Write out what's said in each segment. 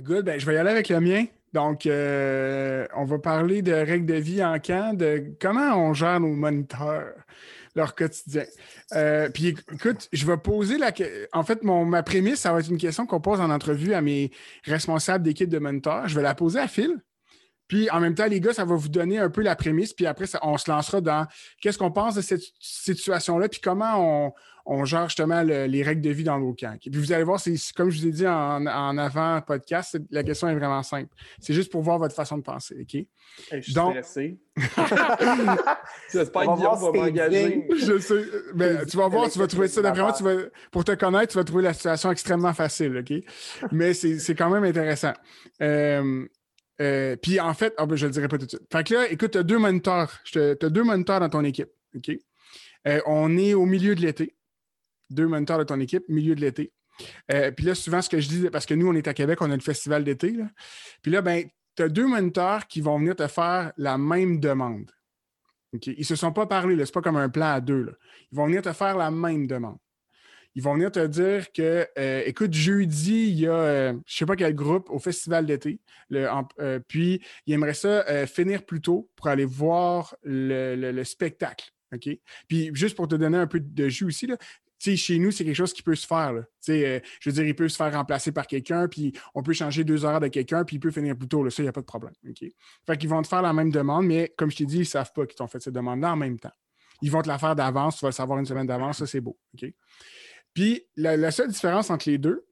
Good, ben, je vais y aller avec le mien. Donc, euh, on va parler de règles de vie en camp, de comment on gère nos moniteurs, leur quotidien. Euh, puis, écoute, je vais poser la En fait, mon, ma prémisse, ça va être une question qu'on pose en entrevue à mes responsables d'équipe de moniteurs. Je vais la poser à Phil. Puis en même temps, les gars, ça va vous donner un peu la prémisse, puis après, on se lancera dans qu'est-ce qu'on pense de cette situation-là, puis comment on, gère justement les règles de vie dans nos camps. puis vous allez voir, c'est comme je vous ai dit en, avant podcast, la question est vraiment simple. C'est juste pour voir votre façon de penser, OK? je suis Donc... stressé. J'espère que Guillaume va m'engager. Je sais. Mais tu vas voir, tu vas trouver ça. D'après moi, tu vas, pour te connaître, tu vas trouver la situation extrêmement facile, OK? Mais c'est quand même intéressant. Euh, euh, puis en fait, ah, ben, je ne le dirai pas tout de suite. Fait que là, écoute, tu as deux moniteurs. Tu as deux moniteurs dans ton équipe. Euh, on est au milieu de l'été. Deux moniteurs de ton équipe, milieu de l'été. Euh, puis là, souvent, ce que je dis, parce que nous, on est à Québec, on a le festival d'été. Puis là, ben, tu as deux moniteurs qui vont venir te faire la même demande. Ils ne se sont pas parlé, ce n'est pas comme un plan à deux. Ils vont venir te faire la même demande ils vont venir te dire que, euh, écoute, jeudi, il y a, euh, je ne sais pas quel groupe au festival d'été, euh, puis ils aimeraient ça finir plus tôt pour aller voir le, spectacle. OK? Puis juste pour te donner un peu de jus aussi, là, chez nous, c'est quelque chose qui peut se faire. je veux dire, il peut se faire remplacer par quelqu'un, puis on peut changer deux heures de quelqu'un, puis il peut finir plus tôt. Ça, il n'y a pas de problème. OK? Fait qu'ils vont te faire la même demande, mais comme je t'ai dit, ils ne savent pas qu'ils t'ont fait cette demande-là en même temps. Ils vont te la faire d'avance, tu vas le savoir une semaine d'avance, ça, c'est beau. Puis la, seule différence entre les deux,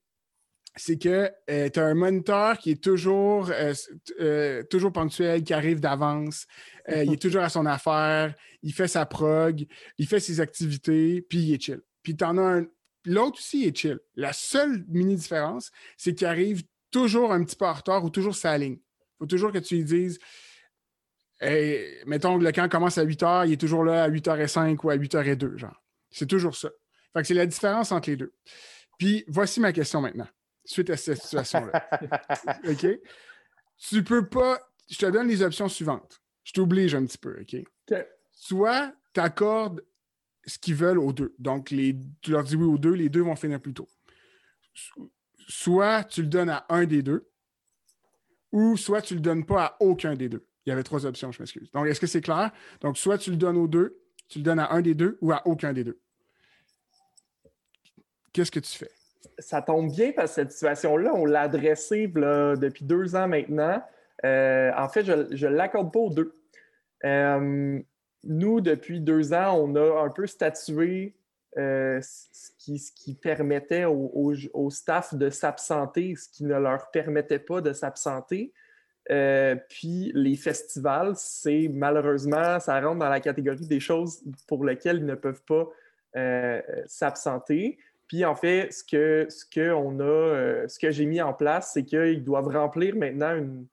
c'est que euh, tu as un moniteur qui est toujours, euh, euh, toujours ponctuel, qui arrive d'avance, il est toujours à son affaire, il fait sa prog, il fait ses activités, puis il est chill. Puis tu en as un. L'autre aussi est chill. La seule mini différence, c'est qu'il arrive toujours un petit peu en retard ou toujours sa ligne. Il faut toujours que tu lui dises mettons que le camp commence à 8 h, il est toujours là à 8h05 ou à 8h02, genre. C'est toujours ça. Fait que c'est la différence entre les deux. Puis voici ma question maintenant, suite à cette situation-là. OK? Tu peux pas. Je te donne les options suivantes. Je t'oblige un petit peu, OK? Soit tu accordes ce qu'ils veulent aux deux. Donc, les, tu leur dis oui aux deux, les deux vont finir plus tôt. Soit tu le donnes à un des deux, ou soit tu le donnes pas à aucun des deux. Il y avait trois options, je m'excuse. Donc, est-ce que c'est clair? Donc, soit tu le donnes aux deux, tu le donnes à un des deux ou à aucun des deux qu'est-ce que tu fais? Ça tombe bien parce que cette situation-là, on l'a adressée depuis deux ans maintenant. Euh, en fait, je ne l'accorde pas aux deux. Euh, nous, depuis deux ans, on a un peu statué euh, ce, qui, permettait au, staff de s'absenter, ce qui ne leur permettait pas de s'absenter. puis les festivals, c'est malheureusement, ça rentre dans la catégorie des choses pour lesquelles ils ne peuvent pas s'absenter. Puis en fait, ce que, ce que, euh, ce que j'ai mis en place, c'est qu'ils doivent remplir maintenant une.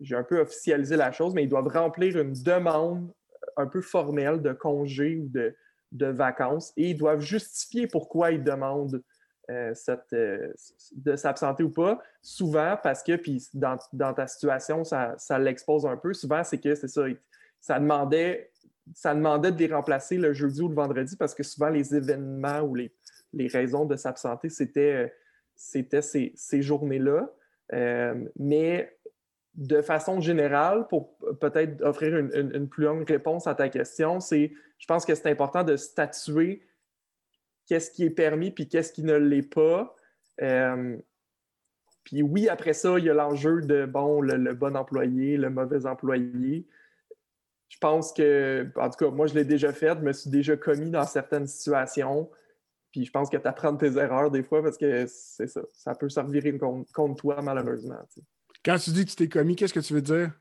J'ai un peu officialisé la chose, mais ils doivent remplir une demande un peu formelle de congé ou de, de vacances et ils doivent justifier pourquoi ils demandent euh, cette, euh, de s'absenter ou pas. Souvent, parce que, puis dans, dans ta situation, ça, ça l'expose un peu. Souvent, c'est que c'est ça, ça demandait, ça demandait de les remplacer le jeudi ou le vendredi parce que souvent, les événements ou les les raisons de s'absenter, c'était, c'était ces, journées-là. Euh, mais de façon générale, pour peut-être offrir une, plus longue réponse à ta question, c'est, je pense que c'est important de statuer qu'est-ce qui est permis puis qu'est-ce qui ne l'est pas. Euh, puis oui, après ça, il y a l'enjeu de, bon, le, bon employé, le mauvais employé. Je pense que, en tout cas, moi, je l'ai déjà fait, je me suis déjà commis dans certaines situations. Puis je pense que tu apprends tes erreurs des fois parce que c'est ça. Ça peut servir contre, toi, malheureusement. Quand tu dis que tu t'es commis, qu'est-ce que tu veux dire?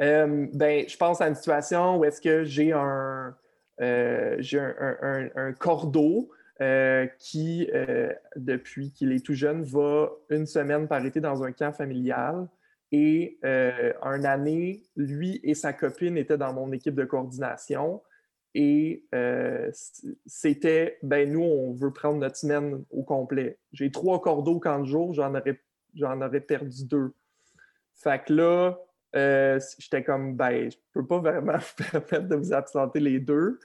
Euh, ben, je pense à une situation où est-ce que j'ai un, euh, j'ai un, cordeau euh, qui, depuis qu'il est tout jeune, va une semaine par été dans un camp familial. Et un année, lui et sa copine étaient dans mon équipe de coordination. Et euh, c'était, ben nous, on veut prendre notre semaine au complet. J'ai trois cordeaux quand jour, j'en aurais, j'en aurais perdu deux. Fait que là, euh, j'étais comme, ben, je peux pas vraiment vous permettre de vous absenter les deux.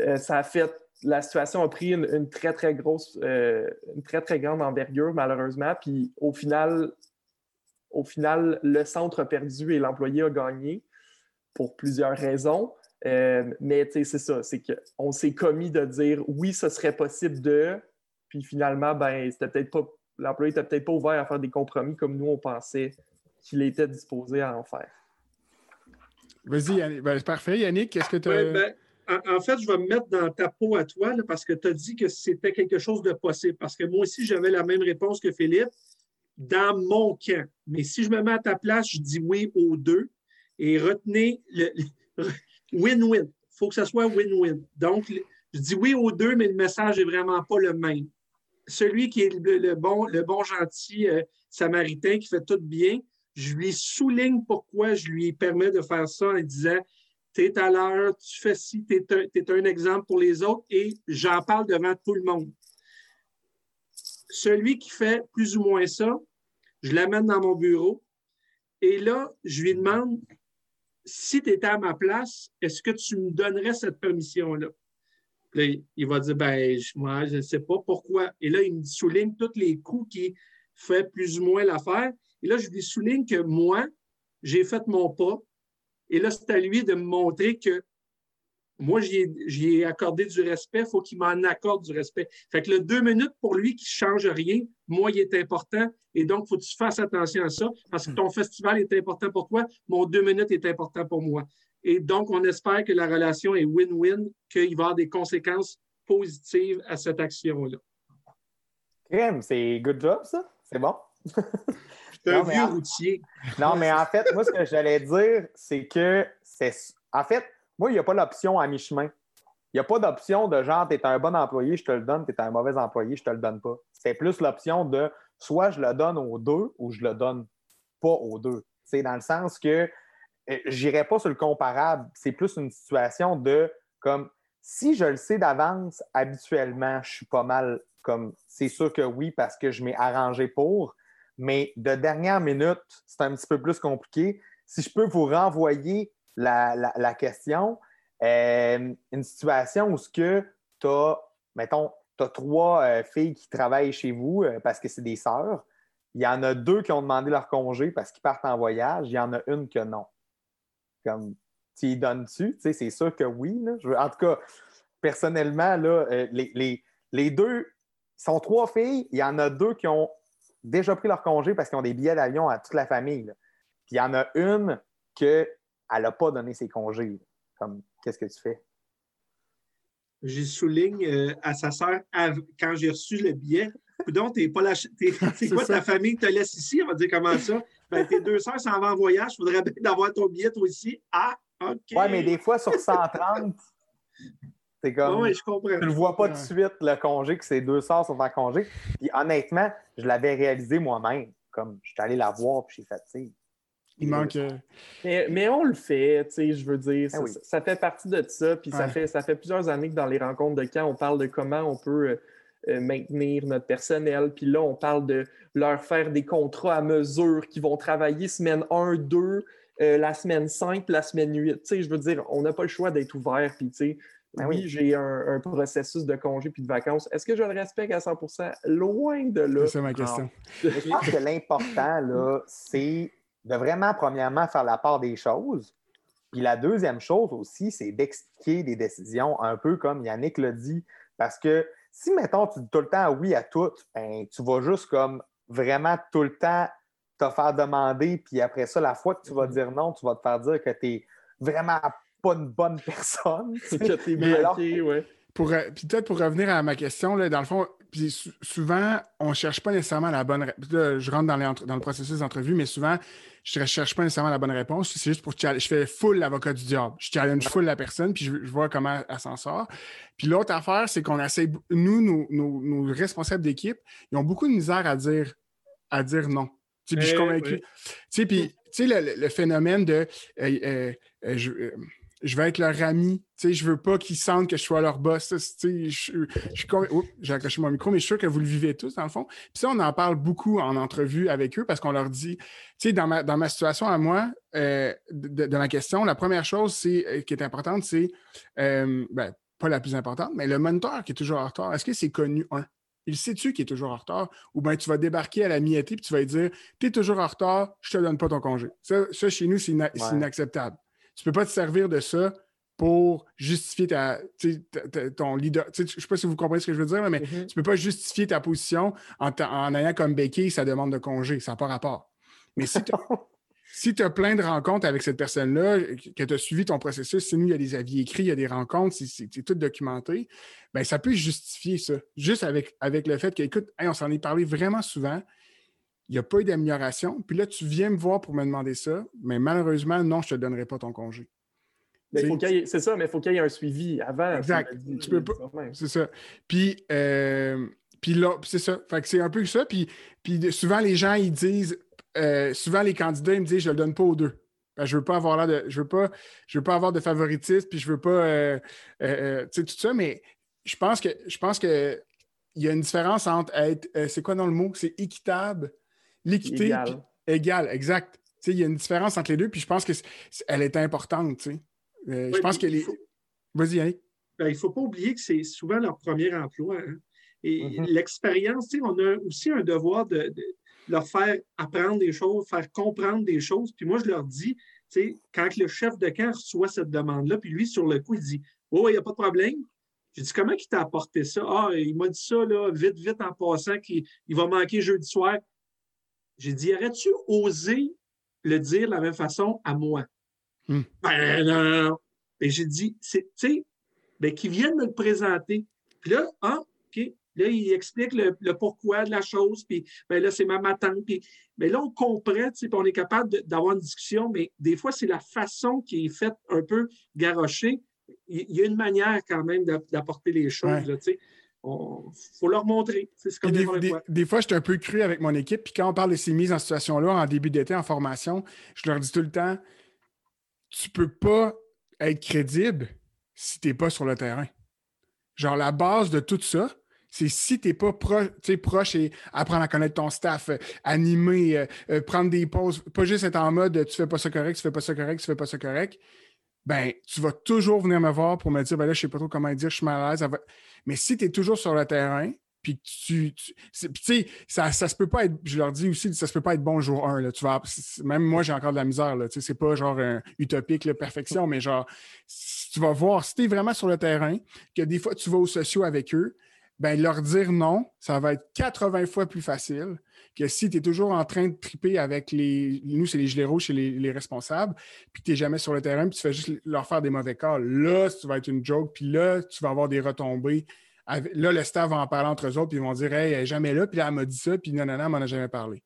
Euh, ça a fait, la situation a pris une, très, très grosse, une très, très grande envergure, malheureusement. Puis au final, au final, le centre a perdu et l'employé a gagné pour plusieurs raisons. Euh, mais c'est ça, c'est qu'on s'est commis de dire oui, ce serait possible de, puis finalement, ben, c'était peut-être pas, l'employé n'était peut-être pas ouvert à faire des compromis comme nous on pensait qu'il était disposé à en faire. Vas-y, ben, parfait. Yannick, qu'est-ce que tu as. Ben, en, fait, je vais me mettre dans ta peau à toi parce que tu as dit que c'était quelque chose de possible. Parce que moi aussi, j'avais la même réponse que Philippe dans mon camp. Mais si je me mets à ta place, je dis oui aux deux. Et retenez le win-win. Il faut que ce soit win-win. Donc, je dis oui aux deux, mais le message n'est vraiment pas le même. Celui qui est le, bon, le bon gentil euh, samaritain qui fait tout bien, je lui souligne pourquoi je lui permets de faire ça en disant Tu es à l'heure, tu fais ci, tu es, un exemple pour les autres et j'en parle devant tout le monde. Celui qui fait plus ou moins ça, je l'amène dans mon bureau et là, je lui demande si tu étais à ma place, est-ce que tu me donnerais cette permission-là? il va dire, ben, moi, je ne sais pas pourquoi. Et là, il me souligne tous les coups qui fait plus ou moins l'affaire. Et là, je lui souligne que moi, j'ai fait mon pas. Et là, c'est à lui de me montrer que moi, j'y ai, accordé du respect, il faut qu'il m'en accorde du respect. Fait que le deux minutes pour lui qui ne change rien, moi, il est important. Et donc, il faut que tu fasses attention à ça parce que ton festival est important pour toi, mon deux minutes est important pour moi. Et donc, on espère que la relation est win-win, qu'il va y avoir des conséquences positives à cette action-là. c'est good job, ça? C'est bon? C'est un vieux routier. Non, mais en fait, moi, ce que j'allais dire, c'est que c'est. En fait, moi, il n'y a pas l'option à mi-chemin. Il n'y a pas d'option de genre, tu es un bon employé, je te le donne, tu es un mauvais employé, je te le donne pas. C'est plus l'option de soit je le donne aux deux ou je le donne pas aux deux. C'est dans le sens que euh, j'irai pas sur le comparable. C'est plus une situation de comme si je le sais d'avance, habituellement, je suis pas mal comme c'est sûr que oui, parce que je m'ai arrangé pour mais de dernière minute, c'est un petit peu plus compliqué. Si je peux vous renvoyer la, question, euh, une situation où ce que tu as, mettons, tu as trois euh, filles qui travaillent chez vous euh, parce que c'est des sœurs. Il y en a deux qui ont demandé leur congé parce qu'ils partent en voyage. Il y en a une que non. Comme, tu y donnes-tu? c'est sûr que oui. en tout cas, personnellement, là, les, les deux sont trois filles. Il y en a deux qui ont déjà pris leur congé parce qu'ils ont des billets d'avion à toute la famille. Puis il y en a une qu'elle n'a pas donné ses congés. Comme, qu'est-ce que tu fais? J'ai souligne euh, à sa sœur quand j'ai reçu le billet. Donc, t'es pas la... c'est quoi ta famille te laisse ici? On va dire comment ça? Ben, tes deux sœurs s'en vont en voyage. Il faudrait bien d'avoir ton billet toi aussi. Ah, OK. Oui, mais des fois, sur 130, c'est comme. je comprends. Tu ne vois pas tout de suite le congé, que ces deux sœurs sont en congé. Puis honnêtement, je l'avais réalisé moi-même. Comme je suis allé la voir, puis j'ai fait, tu il manque. Euh, mais, on le fait, tu sais, je veux dire, ah ça, fait partie de ça. Puis ça, fait, ça fait plusieurs années que dans les rencontres de camp, on parle de comment on peut euh, euh, maintenir notre personnel. Puis là, on parle de leur faire des contrats à mesure qui vont travailler semaine 1, 2, la semaine 5, la semaine 8. Tu sais, je veux dire, on n'a pas le choix d'être ouvert. Puis, tu sais, ben oui, j'ai un, processus de congé puis de vacances. Est-ce que je le respecte à 100% Loin de là. C'est ma question. je pense que l'important, là, c'est de vraiment, premièrement, faire la part des choses. Puis la deuxième chose aussi, c'est d'expliquer des décisions un peu comme Yannick l'a dit. Parce que si, mettons, tu dis tout le temps oui à tout, ben, tu vas juste comme vraiment tout le temps te faire demander. Puis après ça, la fois que tu vas mm-hmm. dire non, tu vas te faire dire que tu es vraiment pas une bonne personne. Pour, euh, puis peut-être pour revenir à ma question, là, dans le fond, puis souvent, on ne cherche pas nécessairement la bonne réponse. Je rentre dans, dans le processus d'entrevue, mais souvent, je ne cherche pas nécessairement la bonne réponse. C'est juste pour Je fais full l'avocat du diable. Je challenge full la personne, puis je, vois comment elle s'en sort. Puis l'autre affaire, c'est qu'on essaie, nous, nos, responsables d'équipe, ils ont beaucoup de misère à dire, à dire non. Puis je suis eh convaincu. Tu sais, puis, tu sais, le, phénomène de. Euh, euh, je vais être leur ami. Tu sais, je veux pas qu'ils sentent que je sois leur boss. Tu sais, j'ai accroché mon micro, mais je suis sûr que vous le vivez tous, dans le fond. Puis ça, on en parle beaucoup en entrevue avec eux parce qu'on leur dit, tu sais, dans ma, dans ma situation à moi, euh, de, ma question, la première chose c'est, euh, qui est importante, c'est, euh, ben, pas la plus importante, mais le moniteur qui est toujours en retard, est-ce que c'est connu, un? Il sait-tu qu'il est toujours en retard? Ou bien tu vas débarquer à la mi-été puis tu vas lui dire Tu es toujours en retard, je ne te donne pas ton congé. Ça, chez nous, c'est inacceptable. Tu ne peux pas te servir de ça pour justifier ta, ton leader. Je ne sais pas si vous comprenez ce que je veux dire, mais mm-hmm. tu ne peux pas justifier ta position en, en ayant comme béquille sa demande de congé. Ça n'a pas rapport. Mais si tu as plein de rencontres avec cette personne-là, que tu as suivi ton processus, si nous, il y a des avis écrits, il y a des rencontres, c'est tout documenté, bien, ça peut justifier ça. Juste avec, avec le fait que, écoute, on s'en est parlé vraiment souvent, il n'y a pas eu d'amélioration, puis là, tu viens me voir pour me demander ça, mais malheureusement, non, je ne te donnerai pas ton congé. C'est ça, mais il faut qu'il y ait un suivi avant. Exact. tu peux pas. C'est ça. Puis, euh, puis là, c'est ça. Fait que c'est un peu ça. Puis, puis souvent, les gens, ils disent euh, souvent les candidats ils me disent je ne le donne pas aux deux. Ben, je veux pas avoir là de. Je veux pas, je veux pas avoir de favoritisme, puis je veux pas euh, euh, tout ça, mais je pense que je pense que il y a une différence entre être c'est quoi dans le mot? C'est équitable, l'équité égal. égal, exact. il y a une différence entre les deux, puis je pense qu'elle est, importante. je pense que les. Vas-y, Yannick. Ben, il ne faut pas oublier que c'est souvent leur premier emploi. Hein. Et mm-hmm. l'expérience, on a aussi un devoir de, leur faire apprendre des choses, faire comprendre des choses. Puis moi, je leur dis, quand le chef de camp reçoit cette demande-là, puis lui, sur le coup, il dit Oh, il n'y a pas de problème. J'ai dit Comment il t'a apporté ça? Ah, il m'a dit ça, là, vite, vite, en passant, qu'il va manquer jeudi soir. J'ai dit Aurais-tu osé le dire de la même façon à moi? Hmm. Ben, non, non, non. Et j'ai dit Tu sais, ben, qu'ils viennent me le présenter. Puis là, ah, OK, Là, il explique le, pourquoi de la chose, puis ben là, c'est ma, tante. Puis, mais ben là, on comprend, puis on est capable d'avoir une discussion, mais des fois, c'est la façon qui est faite un peu garochée. Il, y a une manière quand même d'apporter les choses. Il faut leur montrer. Comme des, des, fois, je suis un peu cru avec mon équipe. Puis quand on parle de ces mises en situation-là en début d'été, en formation, je leur dis tout le temps tu ne peux pas être crédible si tu n'es pas sur le terrain. Genre, la base de tout ça, c'est si tu n'es pas proche et apprendre à connaître ton staff, euh, animer, euh, euh, prendre des pauses, pas juste être en mode tu fais pas ça correct, tu fais pas ça correct, tu fais pas ça correct, ben tu vas toujours venir me voir pour me dire ben là, je sais pas trop comment dire, je suis mal à l'aise. Mais si tu es toujours sur le terrain, puis tu, tu sais, ça, ça se peut pas être, je leur dis aussi, ça se peut pas être bon jour 1, là, tu même moi, j'ai encore de la misère, tu sais, c'est pas genre un utopique, la perfection, mais genre, tu vas voir, si tu es vraiment sur le terrain, que des fois, tu vas aux sociaux avec eux, ben, leur dire non, ça va être 80 fois plus facile que si tu es toujours en train de triper avec les. Nous, c'est les gilets rouges chez les, responsables, puis tu n'es jamais sur le terrain, puis tu fais juste leur faire des mauvais cas. Là, tu vas être une joke, puis là, tu vas avoir des retombées. Là, le staff va en parler entre eux autres, puis ils vont dire Hey, elle n'est jamais là, puis là, elle m'a dit ça, puis non, non, non, elle m'en a jamais parlé.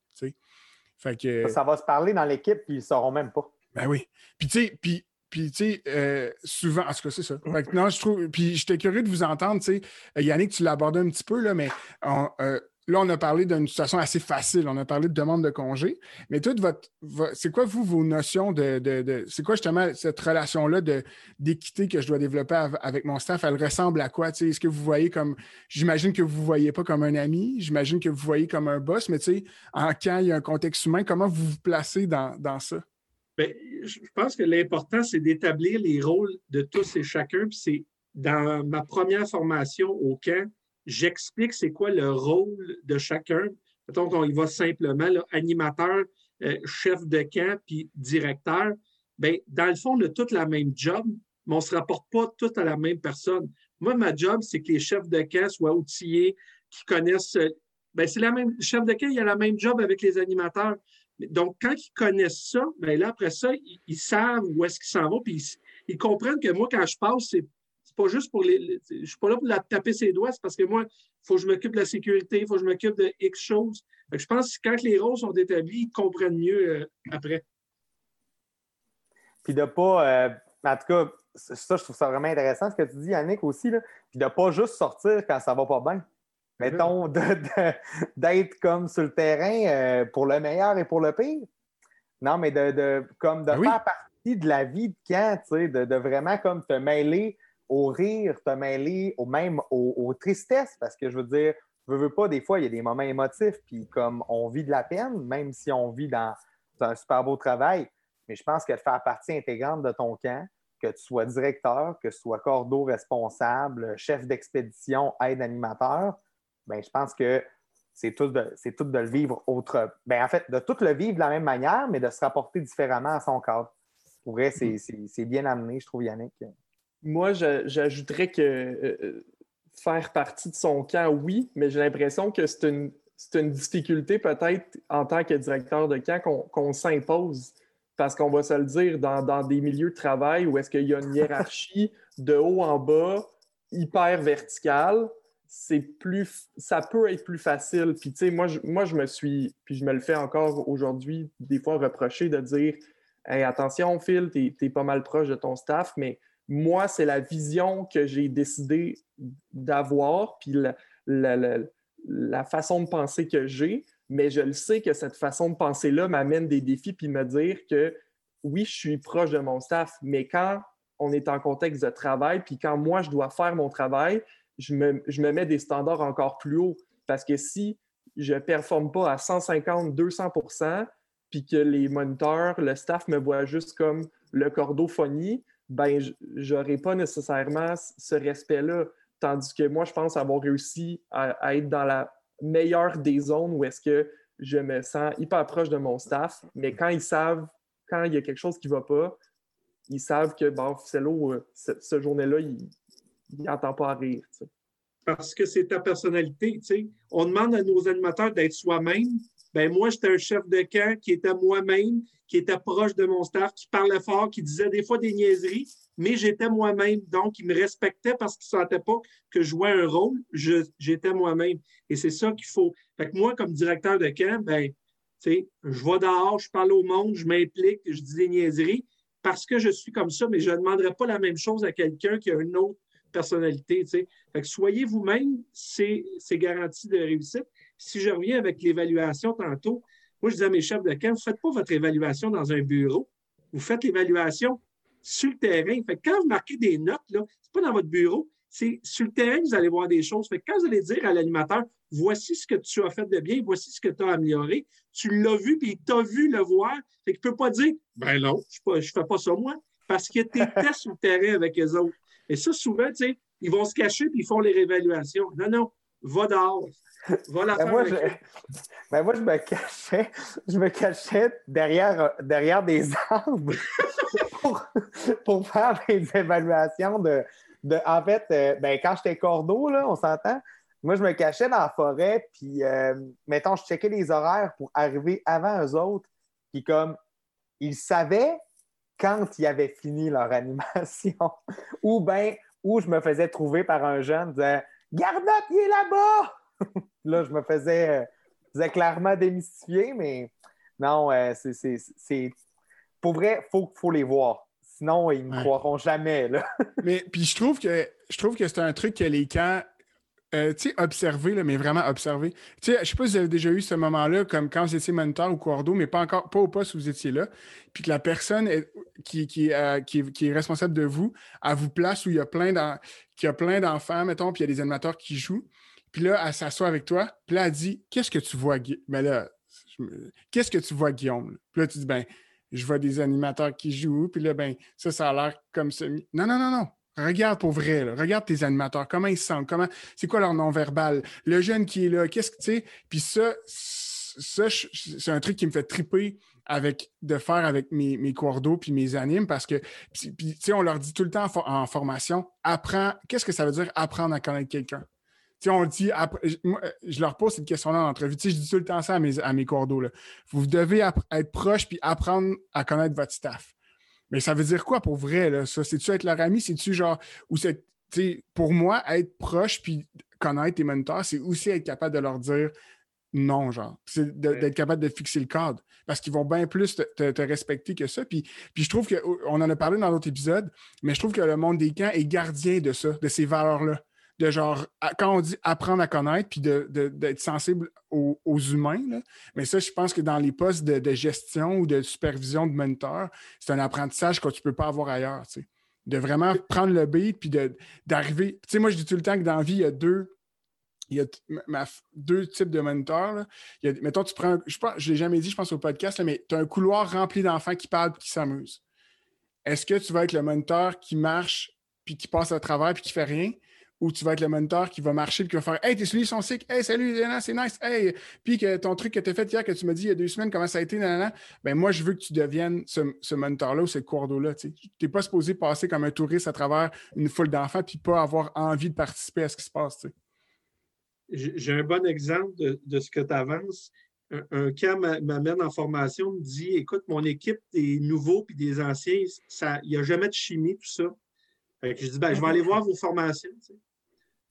Fait que... ça, va se parler dans l'équipe, puis ils ne sauront même pas. Ben oui. Puis, tu sais, puis puis, tu sais, euh, souvent, en tout cas, c'est ça. non, je trouve. Puis, j'étais curieux de vous entendre, tu sais. Euh, Yannick, tu l'as abordé un petit peu, là, mais euh, là, on a parlé d'une situation assez facile. On a parlé de demande de congé. Mais toute votre. c'est quoi, vous, vos notions de. c'est quoi, justement, cette relation-là d'équité que je dois développer avec mon staff? Elle ressemble à quoi? Est-ce que vous voyez comme. J'imagine que vous ne voyez pas comme un ami. J'imagine que vous voyez comme un boss. Mais, tu en, quand il y a un contexte humain, comment vous vous placez dans, dans ça? Bien, je pense que l'important, c'est d'établir les rôles de tous et chacun. Puis c'est dans ma première formation au camp, j'explique c'est quoi le rôle de chacun. Mettons qu'on y va simplement, animateur, euh, chef de camp, puis directeur. Bien, dans le fond, on a tous la même job, mais on ne se rapporte pas tous à la même personne. Moi, ma job, c'est que les chefs de camp soient outillés, qui connaissent. Euh, bien, c'est la même. Le chef de camp, il a la même job avec les animateurs. Donc, quand ils connaissent ça, bien là, après ça, ils, savent où est-ce qu'ils s'en vont, puis ils, comprennent que moi, quand je passe, c'est pas juste pour les. je ne suis pas là pour la taper ses doigts, c'est parce que moi, il faut que je m'occupe de la sécurité, il faut que je m'occupe de X choses. je pense que quand les rôles sont établis, ils comprennent mieux euh, après. Puis de pas. Euh, en tout cas, ça, je trouve ça vraiment intéressant ce que tu dis, Yannick, aussi. Là. Puis de pas juste sortir quand ça va pas bien mettons, d'être comme sur le terrain euh, pour le meilleur et pour le pire. Non, mais de, comme de faire partie de la vie de camp, de, de, vraiment comme te mêler au rire, te mêler au même aux, tristesses, parce que je veux dire, je veux pas, des fois, il y a des moments émotifs, puis comme on vit de la peine, même si on vit dans un super beau travail, mais je pense que de faire partie intégrante de ton camp, que tu sois directeur, que tu sois cordeau responsable, chef d'expédition, aide animateur, ben, je pense que c'est tout, de, c'est tout de le vivre autre. Ben, en fait, de tout le vivre de la même manière, mais de se rapporter différemment à son cadre. Pour vrai, c'est, c'est, bien amené, je trouve, Yannick. Moi, j'ajouterais que euh, euh, faire partie de son camp, oui, mais j'ai l'impression que c'est une, c'est une difficulté peut-être en tant que directeur de camp qu'on, qu'on s'impose. Parce qu'on va se le dire, dans, dans des milieux de travail où est-ce qu'il y a une hiérarchie de haut en bas, hyper verticale, c'est plus, ça peut être plus facile. Puis, tu sais, moi je, moi, je me suis, puis je me le fais encore aujourd'hui, des fois reprocher de dire hey, attention, Phil, tu es, pas mal proche de ton staff, mais moi, c'est la vision que j'ai décidé d'avoir, puis la, façon de penser que j'ai, mais je le sais que cette façon de penser-là m'amène des défis, puis me dire que oui, je suis proche de mon staff, mais quand on est en contexte de travail, puis quand moi, je dois faire mon travail, je me, mets des standards encore plus hauts. Parce que si je ne performe pas à 150, 200% puis que les moniteurs, le staff me voit juste comme le cordophonie, ben, je n'aurai pas nécessairement ce respect-là. Tandis que moi, je pense avoir réussi à, être dans la meilleure des zones où est-ce que je me sens hyper proche de mon staff, mais quand ils savent, quand il y a quelque chose qui ne va pas, ils savent que, bon, Ficello, euh, ce, journée-là, il, n'entend pas à rire. Parce que c'est ta personnalité. On demande à nos animateurs d'être soi-même. Ben moi, j'étais un chef de camp qui était moi-même, qui était proche de mon staff, qui parlait fort, qui disait des fois des niaiseries, mais j'étais moi-même. Donc, ils me respectaient parce qu'ils ne sentaient pas que je jouais un rôle. J'étais moi-même. Et c'est ça qu'il faut. Fait que moi, comme directeur de camp, ben, je vais dehors, je parle au monde, je m'implique, je dis des niaiseries parce que je suis comme ça, mais je ne demanderai pas la même chose à quelqu'un qui a une autre personnalité. Fait que soyez vous-même, c'est garanti de réussite. Si je reviens avec l'évaluation tantôt, moi, je disais à mes chefs de camp, vous ne faites pas votre évaluation dans un bureau. Vous faites l'évaluation sur le terrain. Fait que quand vous marquez des notes, ce n'est pas dans votre bureau, c'est sur le terrain que vous allez voir des choses. Fait que quand vous allez dire à l'animateur, voici ce que tu as fait de bien, voici ce que tu as amélioré, tu l'as vu, puis il t'a vu le voir. Fait qu'il ne peut pas dire, ben non, je ne fais pas ça moi, parce que tu étais sur le terrain avec les autres. Et ça, souvent, tu sais, ils vont se cacher puis ils font les réévaluations. Non, non, va dehors. Ben moi, je, ben moi, je me cachais, je me cachais derrière, derrière des arbres pour, faire des évaluations de. de en fait, euh, ben, quand j'étais cordeau, là, on s'entend, moi, je me cachais dans la forêt, puis, euh, mettons, je checkais les horaires pour arriver avant eux autres, puis comme, ils savaient quand ils avaient fini leur animation. Ou bien, où je me faisais trouver par un jeune disant Garnotte, il est là-bas! là, je me faisais, euh, clairement démystifier, mais non, euh, c'est. Pour vrai, il faut, les voir. Sinon, ils ne croiront jamais. Là. mais puis je trouve que je trouve que c'est un truc que les camps euh, tu sais, observer, mais vraiment observer. Tu sais, je sais pas si vous avez déjà eu ce moment-là, comme quand vous étiez moniteur ou cordeau, mais pas encore, pas au poste où vous étiez là, puis que la personne qui, euh, qui, est responsable de vous, elle vous place où il y a plein d'enfants, mettons, puis il y a des animateurs qui jouent, puis là, elle s'assoit avec toi, puis là, elle dit Qu'est-ce que tu vois, Guillaume? Là, qu'est-ce que tu vois, Guillaume? Puis là, tu dis Ben, je vois des animateurs qui jouent, puis là, ben, ça, ça a l'air comme ça. Non, non, non, non. Regarde pour vrai, regarde tes animateurs, comment ils se sentent, comment, c'est quoi leur non-verbal, le jeune qui est là, qu'est-ce que tu sais? Puis ça, ça c'est un truc qui me fait triper avec de faire avec mes, mes cordeaux puis mes animes parce que puis, on leur dit tout le temps en, formation apprends qu'est-ce que ça veut dire apprendre à connaître quelqu'un tu on dit je leur pose cette question-là en entrevue je dis tout le temps ça à mes, à mes cordeaux là. vous devez être proche puis apprendre à connaître votre staff mais ça veut dire quoi pour vrai, là, ça? C'est-tu être leur ami? C'est-tu genre. Ou c'est. Pour moi, être proche puis connaître tes moniteurs, c'est aussi être capable de leur dire non, genre. C'est d'être capable de fixer le cadre. Parce qu'ils vont bien plus te, respecter que ça. Puis, puis je trouve qu'on en a parlé dans l'autre épisode, mais je trouve que le monde des camps est gardien de ça, de ces valeurs-là de genre, quand on dit apprendre à connaître, puis d'être sensible aux, humains, mais ça, je pense que dans les postes de, gestion ou de supervision de moniteur, c'est un apprentissage que tu ne peux pas avoir ailleurs, tu. De vraiment prendre le beat, puis d'arriver. Tu sais, moi, je dis tout le temps que dans la vie, il y a deux. Il y a deux types de moniteurs. Il y a, mettons, tu prends. Je ne l'ai jamais dit, je pense, au podcast, mais tu as un couloir rempli d'enfants qui parlent et qui s'amusent. Est-ce que tu vas être le moniteur qui marche puis qui passe à travers puis qui fait rien? Où tu vas être le moniteur qui va marcher et qui va faire Hey, tes souliers sont sick, hey, salut, c'est nice, hey, puis que ton truc que tu as fait hier, que tu m'as dit il y a deux semaines, comment ça a été, nanana, ben moi, je veux que tu deviennes ce, ce moniteur-là ou ce cordeau-là. Tu n'es pas supposé passer comme un touriste à travers une foule d'enfants puis pas avoir envie de participer à ce qui se passe. J'ai un bon exemple de, ce que tu avances. Un, cas m'amène en formation, me dit Écoute, mon équipe des nouveaux puis des anciens, il n'y a jamais de chimie, tout ça. je dis ben, Je vais aller voir vos formations.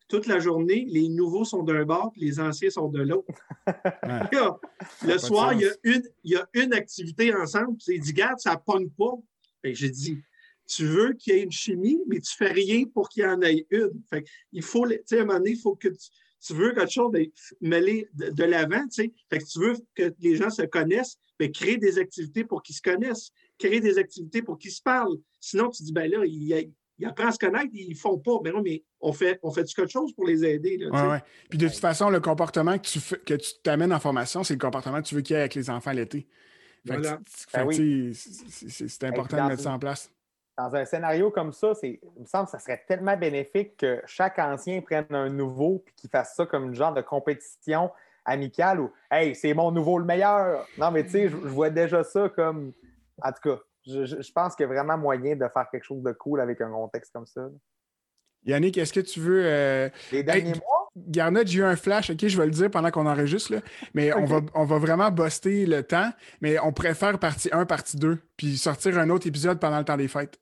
Toute la journée, les nouveaux sont d'un bord puis les anciens sont de l'autre. le soir, il y, a une, il y, a une, activité ensemble. Il dit Garde, ça ne pogne pas. J'ai dit tu veux qu'il y ait une chimie, mais tu ne fais rien pour qu'il y en ait une. Fait il faut, tu sais, à un moment donné, il faut que tu, tu veux quelque chose, ben, mêler de, l'avant, tu sais. Fait que tu veux que les gens se connaissent, mais ben, créer des activités pour qu'ils se connaissent, créer des activités pour qu'ils se parlent. Sinon, tu dis, ben là, ils, apprennent à se connaître, ils ne font pas. Ben non, mais on fait, on fait quelque chose pour les aider. Là, ouais, Puis de toute façon, le comportement que tu, que tu t'amènes en formation, c'est le comportement que tu veux qu'il y ait avec les enfants l'été. Voilà. Ben c'est important de mettre ça en place dans un scénario comme ça, il me semble que ça serait tellement bénéfique que chaque ancien prenne un nouveau et qu'il fasse ça comme une genre de compétition amicale où Hey, c'est mon nouveau le meilleur. Non, mais tu sais, je, vois déjà ça comme. En tout cas, je, pense qu'il y a vraiment moyen de faire quelque chose de cool avec un contexte comme ça. Yannick, est-ce que tu veux. Euh, Les derniers mois? Garnett, j'ai eu un flash, OK, je vais le dire pendant qu'on enregistre, là. mais on, va, on va vraiment buster le temps, mais on préfère partie 1, partie 2, puis sortir un autre épisode pendant le temps des fêtes.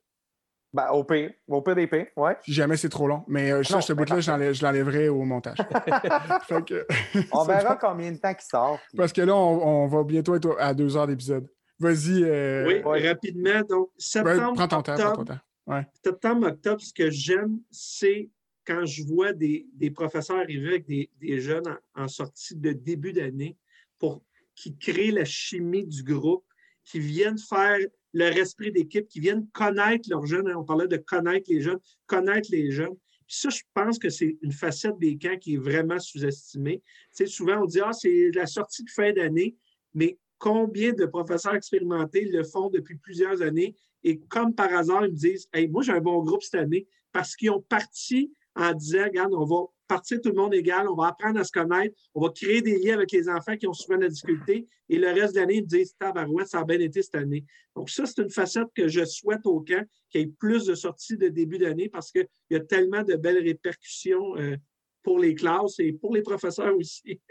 Ben, au pire, au pire des pires, ouais. Jamais c'est trop long. Mais euh, ça, ce bout-là, je l'enlèverai au montage. on verra combien de temps il sort. Parce que là, on, va bientôt être à deux heures d'épisode. Vas-y. Euh, oui, rapidement. Donc, septembre. prends ton temps, prends ton temps. Ouais. Septembre, octobre, ce que j'aime, c'est quand je vois des, des, professeurs arriver avec des, des jeunes en, en, sortie de début d'année pour qui créent la chimie du groupe, qui viennent faire leur esprit d'équipe, qui viennent connaître leurs jeunes. Hein, on parlait de connaître les jeunes, connaître les jeunes. Puis ça, je pense que c'est une facette des camps qui est vraiment sous-estimée. Tu sais, souvent, on dit, ah, c'est la sortie de fin d'année, mais combien de professeurs expérimentés le font depuis plusieurs années? Et comme par hasard, ils me disent, hey, moi, j'ai un bon groupe cette année parce qu'ils ont parti en disant, regarde, on va partir tout le monde égal, on va apprendre à se connaître, on va créer des liens avec les enfants qui ont souvent de la difficulté, et le reste de l'année, ils me disent, tabarouette, ça a bien été cette année. Donc, ça, c'est une facette que je souhaite au camp, qu'il y ait plus de sorties de début d'année parce qu'il y a tellement de belles répercussions euh, pour les classes et pour les professeurs aussi.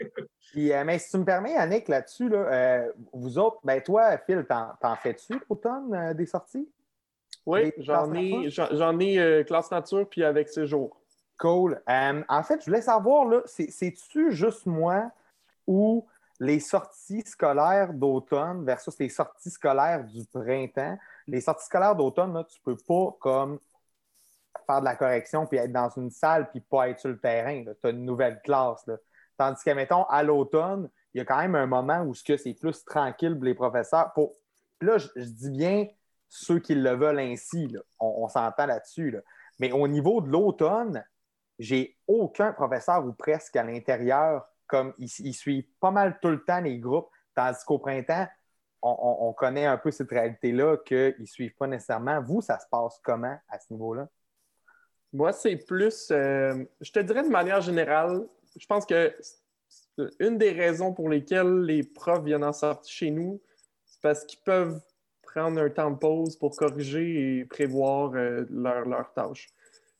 Euh, mais si tu me permets, Annick, là-dessus, euh, vous autres, ben toi, Phil, t'en fais-tu l'automne des sorties? Oui, j'en ai, j'en ai classe nature puis avec séjour. Cool. Euh, en fait, je voulais savoir, là, c'est-tu juste moi ou les sorties scolaires d'automne versus les sorties scolaires du printemps? Les sorties scolaires d'automne, tu ne peux pas comme faire de la correction puis être dans une salle puis pas être sur le terrain. Tu as une nouvelle classe. Tandis que, mettons, à l'automne, il y a quand même un moment où c'est plus tranquille pour les professeurs. Pour... Là, je, dis bien ceux qui le veulent ainsi. On, on s'entend là-dessus. Mais au niveau de l'automne, j'ai aucun professeur ou presque à l'intérieur, comme ils, suivent pas mal tout le temps les groupes, tandis qu'au printemps, on, connaît un peu cette réalité-là qu'ils ne suivent pas nécessairement. Vous, ça se passe comment à ce niveau-là? Moi, c'est plus, euh, je te dirais de manière générale, je pense que une des raisons pour lesquelles les profs viennent en sortir chez nous, c'est parce qu'ils peuvent prendre un temps de pause pour corriger et prévoir euh, leurs tâches.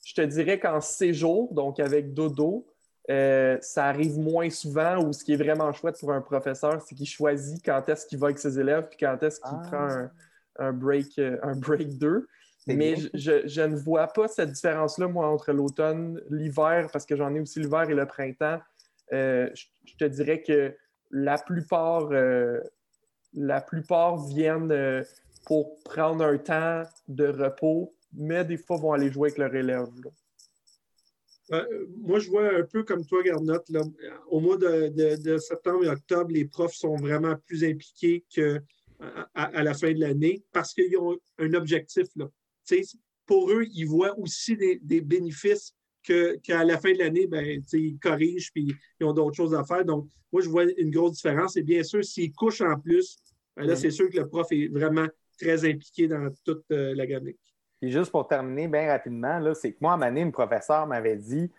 Je te dirais qu'en séjour, donc avec Dodo, euh, ça arrive moins souvent ou ce qui est vraiment chouette pour un professeur, c'est qu'il choisit quand est-ce qu'il va avec ses élèves puis quand est-ce qu'il ah. prend un, break, euh, un break 2. Mais je, ne vois pas cette différence-là, moi, entre l'automne, l'hiver, parce que j'en ai aussi l'hiver et le printemps. Euh, je, te dirais que la plupart, la plupart viennent pour prendre un temps de repos mais des fois vont aller jouer avec leur élève. Euh, moi, je vois un peu comme toi, Garnotte. Au mois de, septembre et octobre, les profs sont vraiment plus impliqués qu'à à, la fin de l'année parce qu'ils ont un objectif. Là. Pour eux, ils voient aussi des, bénéfices qu'à la fin de l'année, ben, ils corrigent et ils ont d'autres choses à faire. Donc, moi, je vois une grosse différence. Et bien sûr, s'ils couchent en plus, ben là, c'est sûr que le prof est vraiment très impliqué dans toute euh, la gamme. Et juste pour terminer bien rapidement, c'est que moi, à un moment une professeur m'avait dit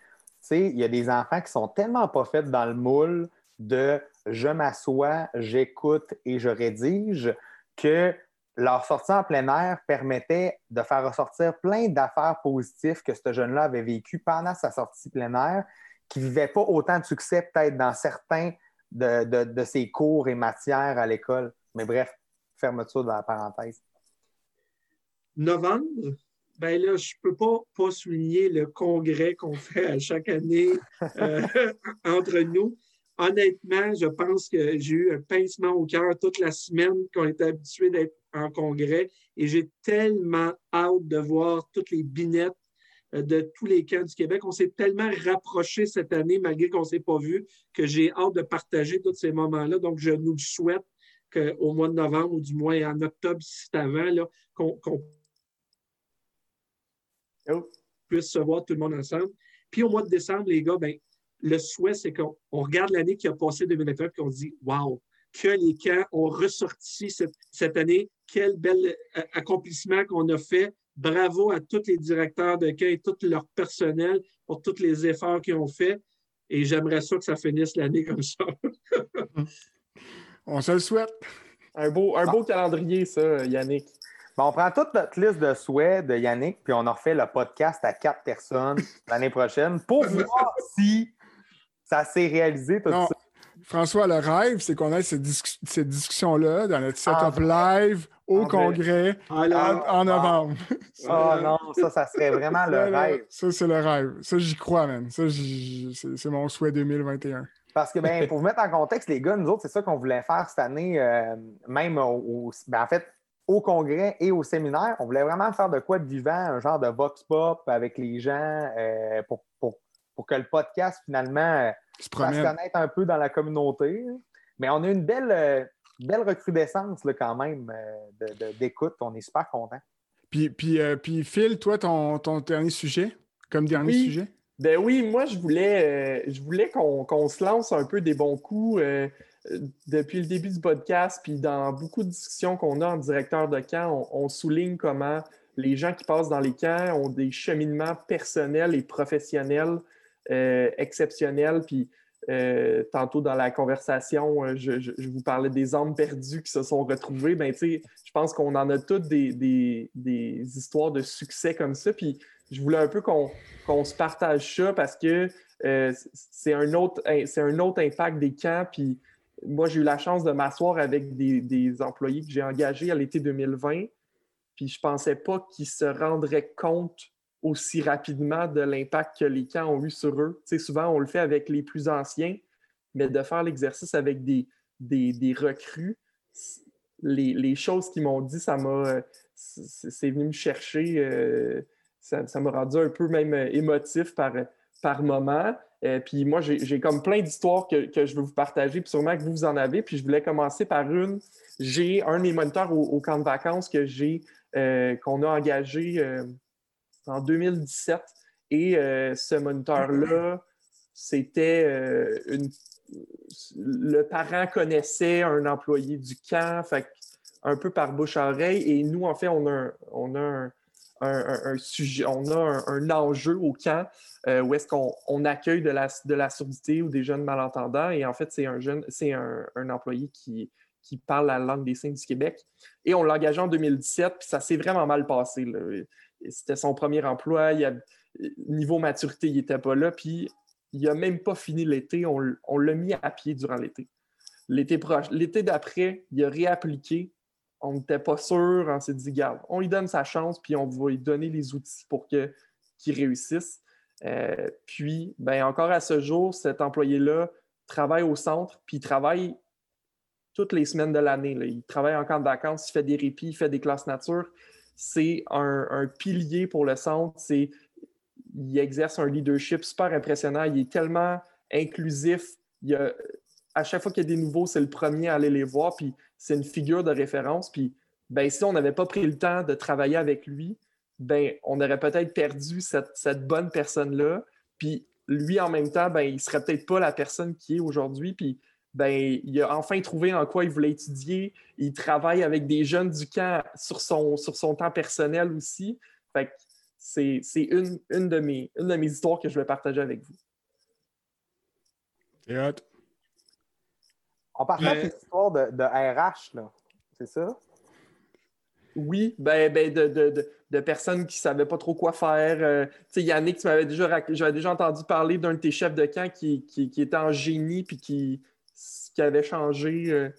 sais, il y a des enfants qui sont tellement pas faits dans le moule de je m'assois, j'écoute et je rédige que leur sortie en plein air permettait de faire ressortir plein d'affaires positives que ce jeune-là avait vécu pendant sa sortie plein air, qui ne vivait pas autant de succès peut-être dans certains de, ses cours et matières à l'école. Mais bref, fermeture de la parenthèse. Novembre, ben là, je ne peux pas, pas souligner le congrès qu'on fait à chaque année euh, entre nous honnêtement, je pense que j'ai eu un pincement au cœur toute la semaine qu'on était habitué d'être en congrès et j'ai tellement hâte de voir toutes les binettes euh, de tous les camps du Québec. On s'est tellement rapprochés cette année, malgré qu'on ne s'est pas vu, que j'ai hâte de partager tous ces moments-là. Donc, je nous souhaite qu'au mois de novembre ou du moins en octobre, si c'est avant, qu'on oh. puisse se voir tout le monde ensemble. Puis au mois de décembre, les gars, ben, le souhait, c'est qu'on regarde l'année qui a passé 2021 et qu'on se dit Wow, que les camps ont ressorti cette, année, quel bel euh, accomplissement qu'on a fait. Bravo à tous les directeurs de camp et tout leur personnel pour tous les efforts qu'ils ont faits. Et j'aimerais ça que ça finisse l'année comme ça. on se le souhaite. Un beau, un beau calendrier, ça, Yannick. on prend toute notre liste de souhaits de Yannick, puis on en refait le podcast à quatre personnes l'année prochaine pour voir si ça s'est réalisé tout ça. François, le rêve, c'est qu'on ait cette, discussion-là dans notre setup live au congrès en, novembre. Oh non, ça, ça serait vraiment le rêve. Ça, c'est le rêve. Ça, j'y crois, même. Ça, c'est mon souhait 2021. Parce que, ben, pour vous mettre en contexte, les gars, nous autres, c'est ça qu'on voulait faire cette année, euh, même au, ben, en fait, au congrès et au séminaire. On voulait vraiment faire de quoi de vivant, un genre de vox pop avec les gens euh, pour, pour pour que le podcast, finalement, euh, se fasse connaître un peu dans la communauté. Mais on a une belle, euh, belle recrudescence quand même euh, d'écoute. On est super contents. Puis, puis, puis Phil, toi, ton, ton, dernier sujet, comme dernier sujet? Ben oui, moi, je voulais, je voulais qu'on se lance un peu des bons coups depuis le début du podcast, puis dans beaucoup de discussions qu'on a en directeur de camp, on, souligne comment les gens qui passent dans les camps ont des cheminements personnels et professionnels euh, exceptionnel. Puis euh, tantôt dans la conversation, euh, je, vous parlais des âmes perdues qui se sont retrouvées. Ben, je pense qu'on en a toutes des, histoires de succès comme ça. Puis je voulais un peu qu'on se partage ça parce que c'est un, autre, impact des camps. Puis moi, j'ai eu la chance de m'asseoir avec des, des, employés que j'ai engagés à l'été 2020. Puis je pensais pas qu'ils se rendraient compte aussi rapidement de l'impact que les camps ont eu sur eux. souvent, on le fait avec les plus anciens, mais de faire l'exercice avec des, des, recrues, les, choses qu'ils m'ont dit, ça m'a. C'est venu me chercher. Euh, ça m'a rendu un peu même émotif par, par moment. Euh, puis moi, j'ai comme plein d'histoires que, je veux vous partager, puis sûrement que vous, en avez. Puis je voulais commencer par une. J'ai un de mes moniteurs au, camp de vacances que j'ai, euh, qu'on a engagé en 2017. Et euh, ce moniteur-là, c'était euh, une. Le parent connaissait un employé du camp, un peu par bouche à oreille. Et nous, en fait, on a un, sujet, on a un, enjeu au camp euh, où est-ce qu'on accueille de la, de la surdité ou des jeunes malentendants. Et en fait, c'est un jeune, c'est un, employé qui, parle la langue des signes du Québec. Et on l'a engagé en 2017, puis ça s'est vraiment mal passé. C'était son premier emploi. Niveau maturité, il n'était pas là. Puis il n'a même pas fini l'été. On, l'a mis à pied durant l'été. L'été proche, l'été d'après, il a réappliqué. On n'était pas sûr. On s'est dit, garde, on lui donne sa chance, puis on va lui donner les outils pour que, qu'il réussisse. Euh, puis, ben, encore à ce jour, cet employé-là travaille au centre, puis il travaille toutes les semaines de l'année. Il travaille en camp de vacances, il fait des répits, il fait des classes nature c'est un, pilier pour le centre. Il exerce un leadership super impressionnant. Il est tellement inclusif. à chaque fois qu'il y a des nouveaux, c'est le premier à aller les voir. Puis c'est une figure de référence. Puis ben, si on n'avait pas pris le temps de travailler avec lui, ben, on aurait peut-être perdu cette, bonne personne-là. Puis lui, en même temps, ben, il ne serait peut-être pas la personne qui est aujourd'hui. Puis ben, il a enfin trouvé en quoi il voulait étudier. Il travaille avec des jeunes du camp sur son, sur son temps personnel aussi. c'est une, une, de mes, une de mes histoires que je vais partager avec vous. Hot. On partage une histoire de, de RH, là. C'est ça? Oui, ben, ben de, de, de, de personnes qui ne savaient pas trop quoi faire. Euh, tu sais, Yannick, tu m'avais déjà, rac- j'avais déjà entendu parler d'un de tes chefs de camp qui, qui, qui était en génie puis qui, qui avait changé. euh,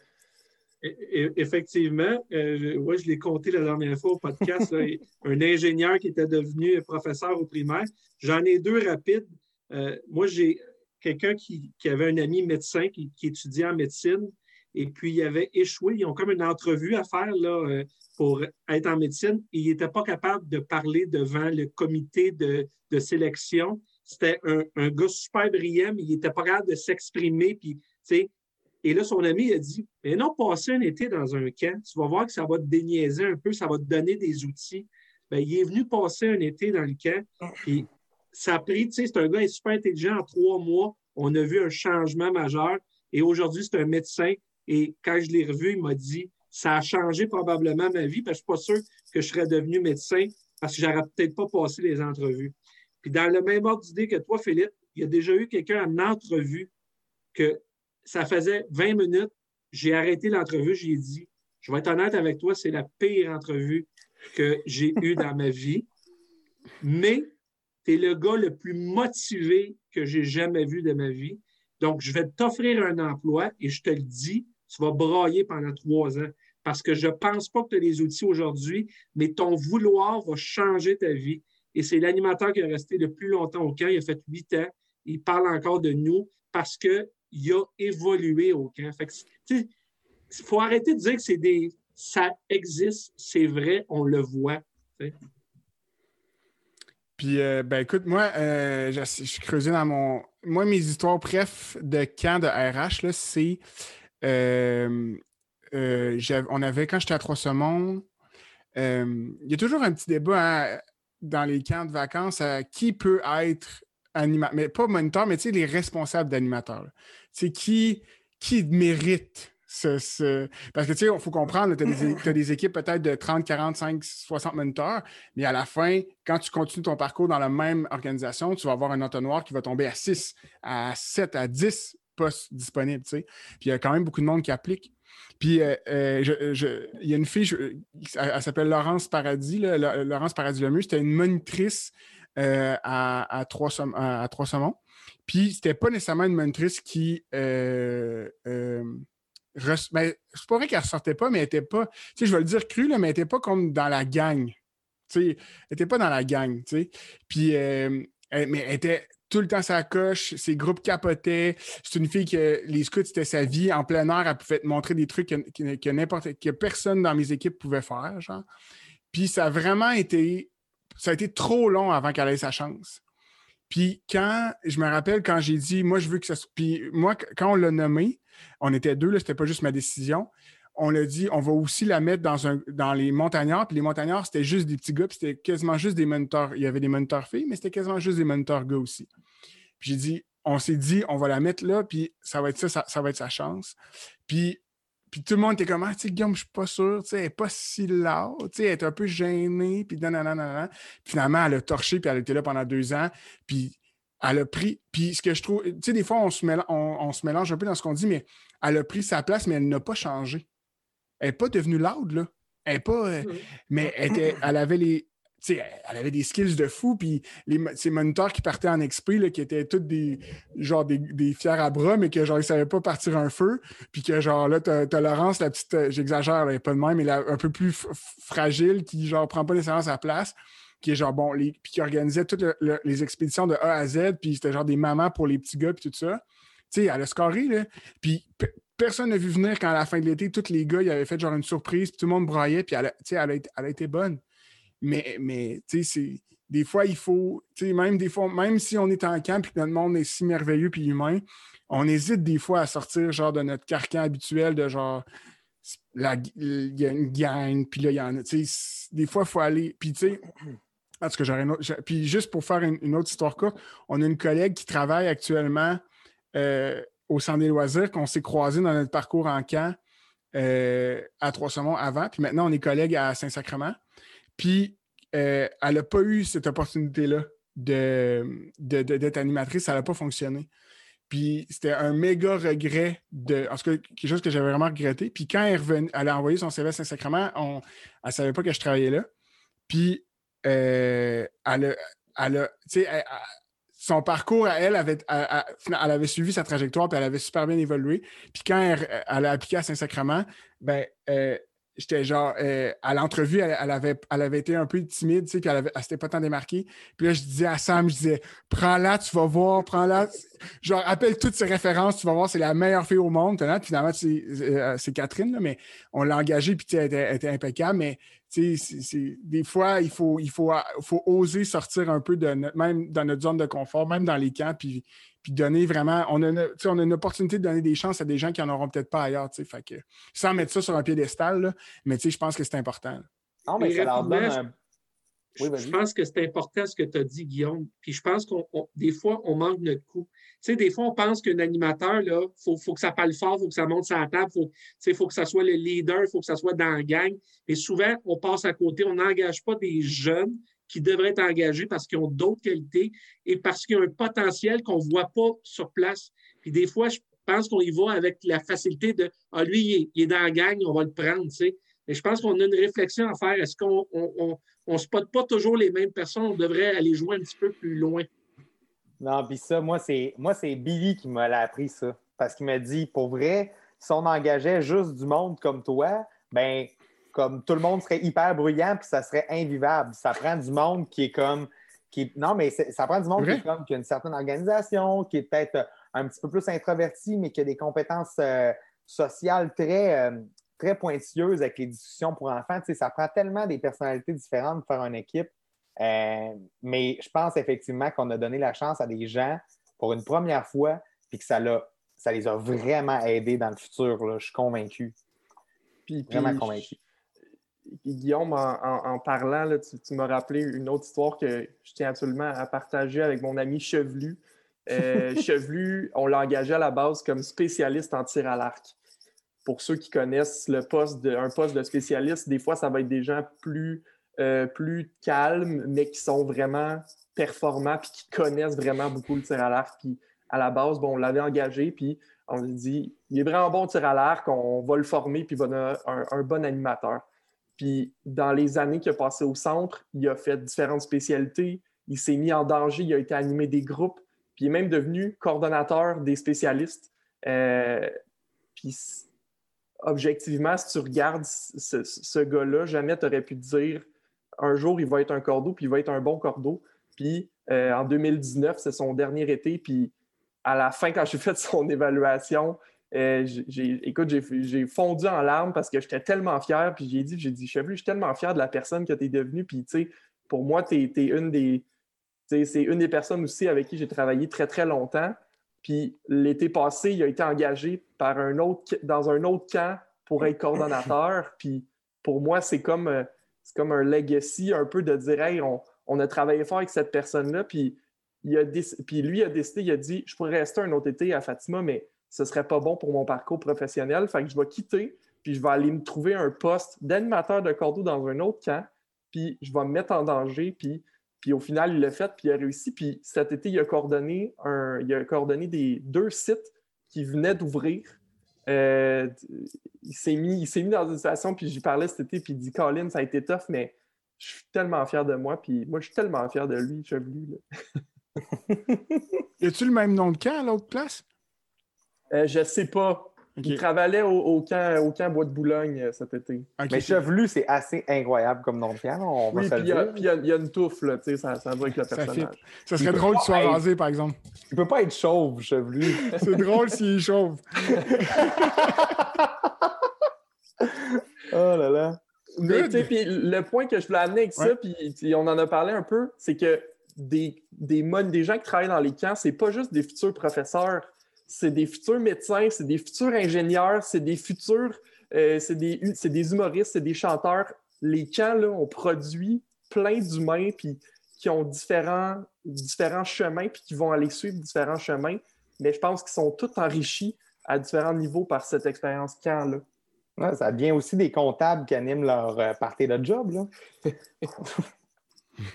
E- e- Effectivement, euh, je, ouais, je l'ai compté la dernière fois au podcast, un ingénieur qui était devenu professeur au primaire. J'en ai deux rapides. Euh, moi, j'ai quelqu'un qui, avait un ami médecin qui, étudiait en médecine et puis il avait échoué. Ils ont comme une entrevue à faire là, euh, pour être en médecine. Et il n'était pas capable de parler devant le comité de, sélection. C'était un, un gars super brillant, mais il n'était pas capable de s'exprimer. Puis, et là, son ami a dit Mais non, passer un été dans un camp, tu vas voir que ça va te déniaiser un peu, ça va te donner des outils. Bien, il est venu passer un été dans le camp, puis ça a pris, tu sais, c'est un gars est super intelligent. En trois mois, on a vu un changement majeur. Et aujourd'hui, c'est un médecin. Et quand je l'ai revu, il m'a dit Ça a changé probablement ma vie, parce que je ne suis pas sûr que je serais devenu médecin parce que j'aurais peut-être pas passé les entrevues. Puis dans le même ordre d'idée que toi, Philippe, il y a déjà eu quelqu'un en entrevue que ça faisait 20 minutes, j'ai arrêté l'entrevue, j'ai dit, je vais être honnête avec toi, c'est la pire entrevue que j'ai eue dans ma vie, mais tu es le gars le plus motivé que j'ai jamais vu de ma vie. Donc, je vais t'offrir un emploi et je te le dis, tu vas brailler pendant trois ans parce que je ne pense pas que tu as les outils aujourd'hui, mais ton vouloir va changer ta vie. Et c'est l'animateur qui est resté le plus longtemps au camp. Il a fait huit ans. Il parle encore de nous parce qu'il a évolué au camp. Fait il faut arrêter de dire que c'est des. Ça existe, c'est vrai, on le voit. Puis, euh, ben écoute, moi, euh, je, suis creusé dans mon. Moi, mes histoires bref de camp de RH, c'est. euh, on avait, quand j'étais à Trois-Saumons, il y a toujours un petit débat hein, dans les camps de vacances à qui peut être animateur, mais pas moniteur, mais tu sais, les responsables d'animateurs. C'est qui, qui mérite ce, ce- Parce que tu sais, il faut comprendre, tu as, des équipes peut-être de 30, 45, 60 moniteurs, mais à la fin, quand tu continues ton parcours dans la même organisation, tu vas avoir un entonnoir qui va tomber à 6, à 7, à 10 postes disponibles. Puis il y a quand même beaucoup de monde qui applique. Puis euh, euh, je- je- il y a une fille, je- elle, elle s'appelle Laurence Paradis, là, Laurence Paradis Lemieux, c'était une monitrice euh, à, Trois à, à Trois-Saumons. Puis c'était pas nécessairement une monitrice qui. Euh, euh, res- ben, c'est pas vrai qu'elle ressortait pas, mais elle était pas. Tu sais, je vais le dire cru, là, mais elle était pas comme dans la gang. Tu sais, elle était pas dans la gang, tu sais. Puis, euh, elle- mais elle était tout le temps sa coche, ses groupes capotaient. C'est une fille que les scouts, c'était sa vie. En plein air, elle pouvait te montrer des trucs que, que- que n'importe que personne dans mes équipes pouvait faire, genre. Puis ça a vraiment été. Ça a été trop long avant qu'elle ait sa chance. Puis quand, je me rappelle quand j'ai dit, moi, je veux que ça soit. Puis moi, quand on l'a nommé, on était deux, là, c'était pas juste ma décision. On l'a dit, on va aussi la mettre dans, un, dans les montagnards. Puis les montagnards, c'était juste des petits gars, puis c'était quasiment juste des moniteurs. Il y avait des moniteurs filles, mais c'était quasiment juste des moniteurs gars aussi. Puis j'ai dit, on s'est dit, on va la mettre là, puis ça va être ça, ça, ça va être sa chance. Puis, puis tout le monde était comme, ah, tu sais, Guillaume, je suis pas sûr, tu sais, elle n'est pas si là, tu sais, elle est un peu gênée, puis nanana. Puis finalement, elle a torché, puis elle était là pendant deux ans, puis elle a pris, puis ce que je trouve, tu sais, des fois, on se, mélange, on, on se mélange un peu dans ce qu'on dit, mais elle a pris sa place, mais elle n'a pas changé. Elle n'est pas devenue loud, là. Elle n'est pas, euh, mais elle, était, elle avait les, tu sais, elle avait des skills de fou, puis les, ces moniteurs qui partaient en là, qui étaient tous des, genre des, des fiers à bras, mais que genre, ils ne savaient pas partir un feu, puis que genre, là, t'as as Laurence, la petite, euh, j'exagère, elle est pas de même, mais un peu plus fragile, qui genre, prend pas nécessairement sa place, qui est genre, bon, les, puis qui organisait toutes le- le- les expéditions de A à Z, puis c'était genre des mamans pour les petits gars, puis tout ça. Elle a scoré, là. Puis pe- personne n'a vu venir quand à la fin de l'été, tous les gars, avaient fait genre une surprise, puis tout le monde braillait, puis elle elle elle a été bonne. Mais, mais tu sais, des fois, il faut, tu sais, même des fois, même si on est en camp et que notre monde est si merveilleux puis humain, on hésite des fois à sortir genre de notre carcan habituel de genre il y a une gang, puis là, il y en a, des fois, il faut aller, puis tu sais, puis juste pour faire une, une autre histoire courte, on a une collègue qui travaille actuellement euh, au Centre des loisirs, qu'on s'est croisé dans notre parcours en camp euh, à Trois-Saumons avant, puis maintenant, on est collègues à Saint-Sacrement. Puis, euh, elle n'a pas eu cette opportunité-là d'être animatrice. Ça n'a pas fonctionné. Puis c'était un méga regret de. En tout cas, quelque chose que j'avais vraiment regretté. Puis quand elle, elle a envoyé son CV à Saint-Sacrement, elle ne savait pas que je travaillais là. Puis euh, elle a. son parcours à elle, avait, elle, avait suivi sa trajectoire, puis elle avait super bien évolué. Puis quand elle, a appliqué à Saint-Sacrement, ben, euh, j'étais genre, euh, à l'entrevue, elle, avait, elle avait été un peu timide, tu sais, puis elle, ne s'était pas tant démarquée. Puis là, je disais à Sam, je disais, prends-la, tu vas voir, prends-la. Genre, appelle toutes ses références, tu vas voir, c'est la meilleure fille au monde. Finalement, euh, c'est Catherine, mais on l'a engagée, puis elle était, elle était impeccable, mais des fois, il, faut, il faut, faut, oser sortir un peu de notre, même dans notre zone de confort, même dans les camps, puis, puis donner vraiment. On a, une, on a une opportunité de donner des chances à des gens qui n'en auront peut-être pas ailleurs. Fait que, sans mettre ça sur un piédestal, là, mais je pense que c'est important. Non, mais ça leur donne je pense que c'est important ce que tu as dit, Guillaume. Puis je pense qu'on des fois, on manque notre coup. Tu sais, des fois, on pense qu'un animateur, il faut, faut, que ça parle fort, il faut que ça monte sur la table, il faut, que ça soit le leader, il faut que ça soit dans la gang. Mais souvent, on passe à côté, on n'engage pas des jeunes qui devraient être engagés parce qu'ils ont d'autres qualités et parce qu'il y a un potentiel qu'on ne voit pas sur place. Puis des fois, je pense qu'on y va avec la facilité de Ah, lui, il est, dans la gang, on va le prendre. Tu sais. Mais je pense qu'on a une réflexion à faire. Est-ce qu'on on, spotte pas toujours les mêmes personnes? On devrait aller jouer un petit peu plus loin. Non, puis ça, moi, c'est moi, c'est Billy qui m'a appris ça. Parce qu'il m'a dit, pour vrai, si on engageait juste du monde comme toi, ben comme tout le monde serait hyper bruyant, puis ça serait invivable. Ça prend du monde qui est comme. Qui, non, mais ça prend du monde qui, est comme, qui a une certaine organisation, qui est peut-être un petit peu plus introverti, mais qui a des compétences euh, sociales très, euh, très pointilleuse avec les discussions pour enfants. Tu sais, ça prend tellement des personnalités différentes pour faire une équipe. Euh, mais je pense effectivement qu'on a donné la chance à des gens pour une première fois, puis que ça, ça les a vraiment aidés dans le futur. Là. Je suis convaincu. Puis, vraiment convaincu. Guillaume, en, parlant, là, tu, m'as rappelé une autre histoire que je tiens absolument à partager avec mon ami Chevelu. Euh, Chevelu, on l'a engagé à la base comme spécialiste en tir à l'arc pour ceux qui connaissent le poste de, un poste de spécialiste, des fois, ça va être des gens plus, euh, plus calmes, mais qui sont vraiment performants puis qui connaissent vraiment beaucoup le tir à l'arc. Puis à la base, bon, on l'avait engagé, puis on lui dit il est vraiment bon tir à l'arc, on va le former, puis il va devenir un, bon animateur. Puis dans les années qu'il a passé au centre, il a fait différentes spécialités, il s'est mis en danger, il a été animé des groupes, puis il est même devenu coordonnateur des spécialistes. Euh, puis objectivement, si tu regardes ce, gars-là, jamais tu aurais pu dire un jour, il va être un cordeau, puis il va être un bon cordeau. Puis euh, en 2019, c'est son dernier été, puis à la fin, quand j'ai fait son évaluation, euh, écoute, j'ai fondu en larmes parce que j'étais tellement fier. Puis j'ai dit, j'ai dit, je suis tellement fier de la personne que tu es devenue. Puis, tu sais, pour moi, tu es, une des. C'est une des personnes aussi avec qui j'ai travaillé très, très longtemps. Puis l'été passé, il a été engagé par un autre, dans un autre camp pour être coordonnateur. Puis pour moi, c'est comme, euh, comme un legacy un peu de dire Hey, on, a travaillé fort avec cette personne-là. Puis, il a puis lui a décidé, il a dit Je pourrais rester un autre été à Fatima, mais ce serait pas bon pour mon parcours professionnel. Fait que je vais quitter, puis je vais aller me trouver un poste d'animateur de cordeau dans un autre camp. Puis je vais me mettre en danger. Puis puis au final, il l'a fait, puis il a réussi. Puis cet été, il a coordonné, un, il a coordonné des, deux sites qui venaient d'ouvrir. Euh, il s'est mis, mis dans une situation, puis j'y parlais cet été, puis il dit Colin, ça a été tough, mais je suis tellement fier de moi, puis moi, je suis tellement fier de lui, Chevelu. y a-tu le même nom de camp à l'autre place? Euh, je sais pas. Il travaillait au, camp, au camp Bois de Boulogne euh, cet été. Mais Chevelu, c'est assez incroyable comme nom de piano, on va oui, puis il y, a une touffe, là, tu sais, ça, ça va avec le personnage. Ça, serait drôle qu'il soit rasé, par exemple. Il peut pas être chauve, Chevelu. c'est drôle s'il est chauve. oh là là. Mais, puis le point que je voulais amener avec ça, puis on en a parlé un peu, c'est que des, des, des gens qui travaillent dans les camps, c'est pas juste des futurs professeurs c'est des futurs médecins, c'est des futurs ingénieurs, c'est des futurs, euh, c'est des, des, humoristes, c'est des chanteurs. Les camps, là, on produit plein d'humains puis qui ont différents, différents chemins puis qui vont aller suivre différents chemins. Mais je pense qu'ils sont tous enrichis à différents niveaux par cette expérience camp-là. ça vient aussi des comptables qui animent leur euh, partie de job. Là.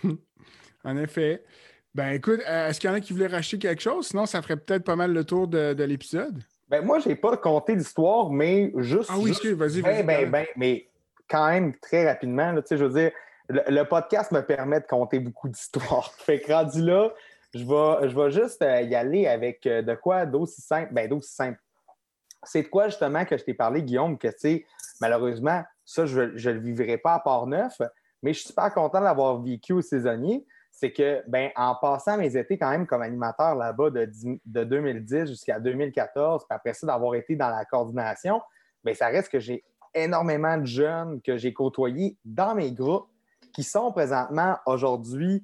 en effet. Ben écoute, euh, est-ce qu'il y en a qui voulaient racheter quelque chose? Sinon, ça ferait peut-être pas mal le tour de, de l'épisode. Ben, moi, j'ai pas compté d'histoire, mais juste. Ah oui, juste- vas-y, ben, vas-y. ben, ben, mais quand même très rapidement, là, tu sais, je veux dire, le, le podcast me permet de compter beaucoup d'histoires. Fait que rendu là, je vais, je vais juste euh, y aller avec euh, de quoi d'aussi simple. Ben, d'aussi simple. C'est de quoi justement que je t'ai parlé, Guillaume, que tu sais, malheureusement, ça, je ne le vivrai pas à Port-Neuf, mais je suis super content d'avoir vécu au saisonnier. C'est que, ben, en passant mes étés quand même comme animateur là-bas de, dix- de 2010 jusqu'à 2014, puis après ça, d'avoir été dans la coordination, ben, ça reste que j'ai énormément de jeunes que j'ai côtoyés dans mes groupes qui sont présentement aujourd'hui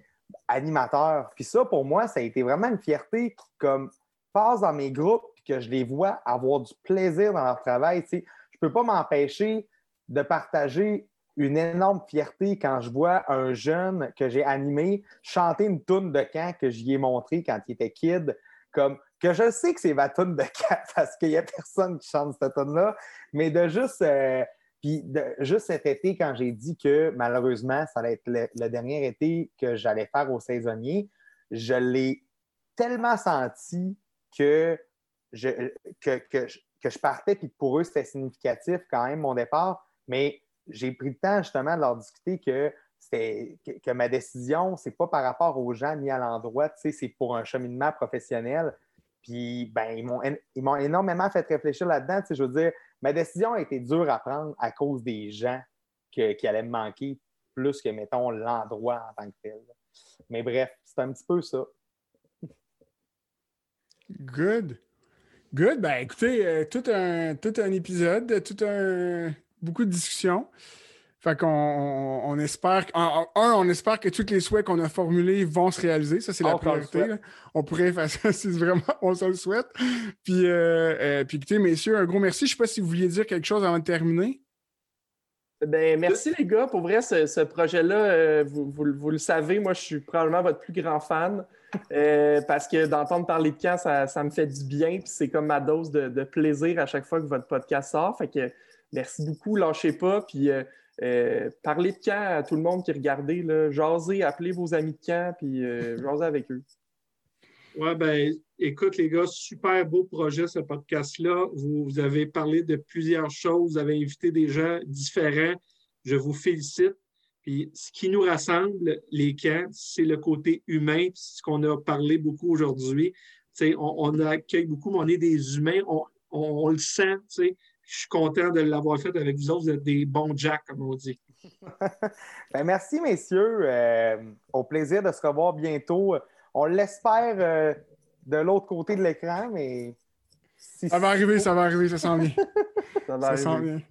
animateurs. Puis ça, pour moi, ça a été vraiment une fierté qui comme, passe dans mes groupes que je les vois avoir du plaisir dans leur travail. Tu sais, je ne peux pas m'empêcher de partager une énorme fierté quand je vois un jeune que j'ai animé chanter une toune de camp que j'y ai montré quand il était kid, comme que je sais que c'est ma toune de camp parce qu'il n'y a personne qui chante cette toune-là, mais de juste, euh, puis juste cet été, quand j'ai dit que malheureusement, ça allait être le, dernier été que j'allais faire au saisonnier, je l'ai tellement senti que je, que, que que partais, puis pour eux, c'était significatif quand même mon départ, mais j'ai pris le temps justement de leur discuter que, que, ma décision, c'est pas par rapport aux gens mis à l'endroit, c'est pour un cheminement professionnel. Puis, ben, ils m'ont énormément fait réfléchir là-dedans. Je veux dire, ma décision a été dure à prendre à cause des gens que- qui allaient me manquer plus que, mettons, l'endroit en tant que tel. Mais bref, c'est un petit peu ça. Good. Good. Ben écoutez, euh, tout, un, tout un épisode, tout un beaucoup de discussions. Fait qu'on on, espère, un, on espère que tous les souhaits qu'on a formulés vont se réaliser. Ça, c'est la priorité. là. On pourrait faire ça si vraiment on se le souhaite. Puis, euh, euh, puis écoutez, messieurs, un gros merci. Je ne sais pas si vous vouliez dire quelque chose avant de terminer. Ben, merci les gars. Pour vrai, ce, ce projet-là, euh, vous, vous- vous le savez, moi, je suis probablement votre plus grand fan. euh, parce que d'entendre parler de camp, ça, ça me fait du bien. Puis c'est comme ma dose de, de plaisir à chaque fois que votre podcast sort. Fait que merci beaucoup, lâchez pas. Puis euh, euh, parlez de camp à tout le monde qui regardait. Là, jasez, appelez vos amis de camp, puis euh, jasez avec eux. Ouais, ben, écoute, les gars, super beau projet, ce podcast-là. Vous, vous avez parlé de plusieurs choses, vous avez invité des gens différents. Je vous félicite. Puis, ce qui nous rassemble, les camps, c'est le côté humain, ce qu'on a parlé beaucoup aujourd'hui. On, on accueille beaucoup, mais on est des humains, on, on- on le sent. Je suis content de l'avoir fait avec vous autres. Vous êtes des bons jacks, comme on dit. Ben, merci, messieurs. Euh, au plaisir de se revoir bientôt. On l'espère euh, de l'autre côté de l'écran, mais. si- Ça va arriver, ça va arriver, ça s'en vient. Ça va Ça s'en arriver. vient.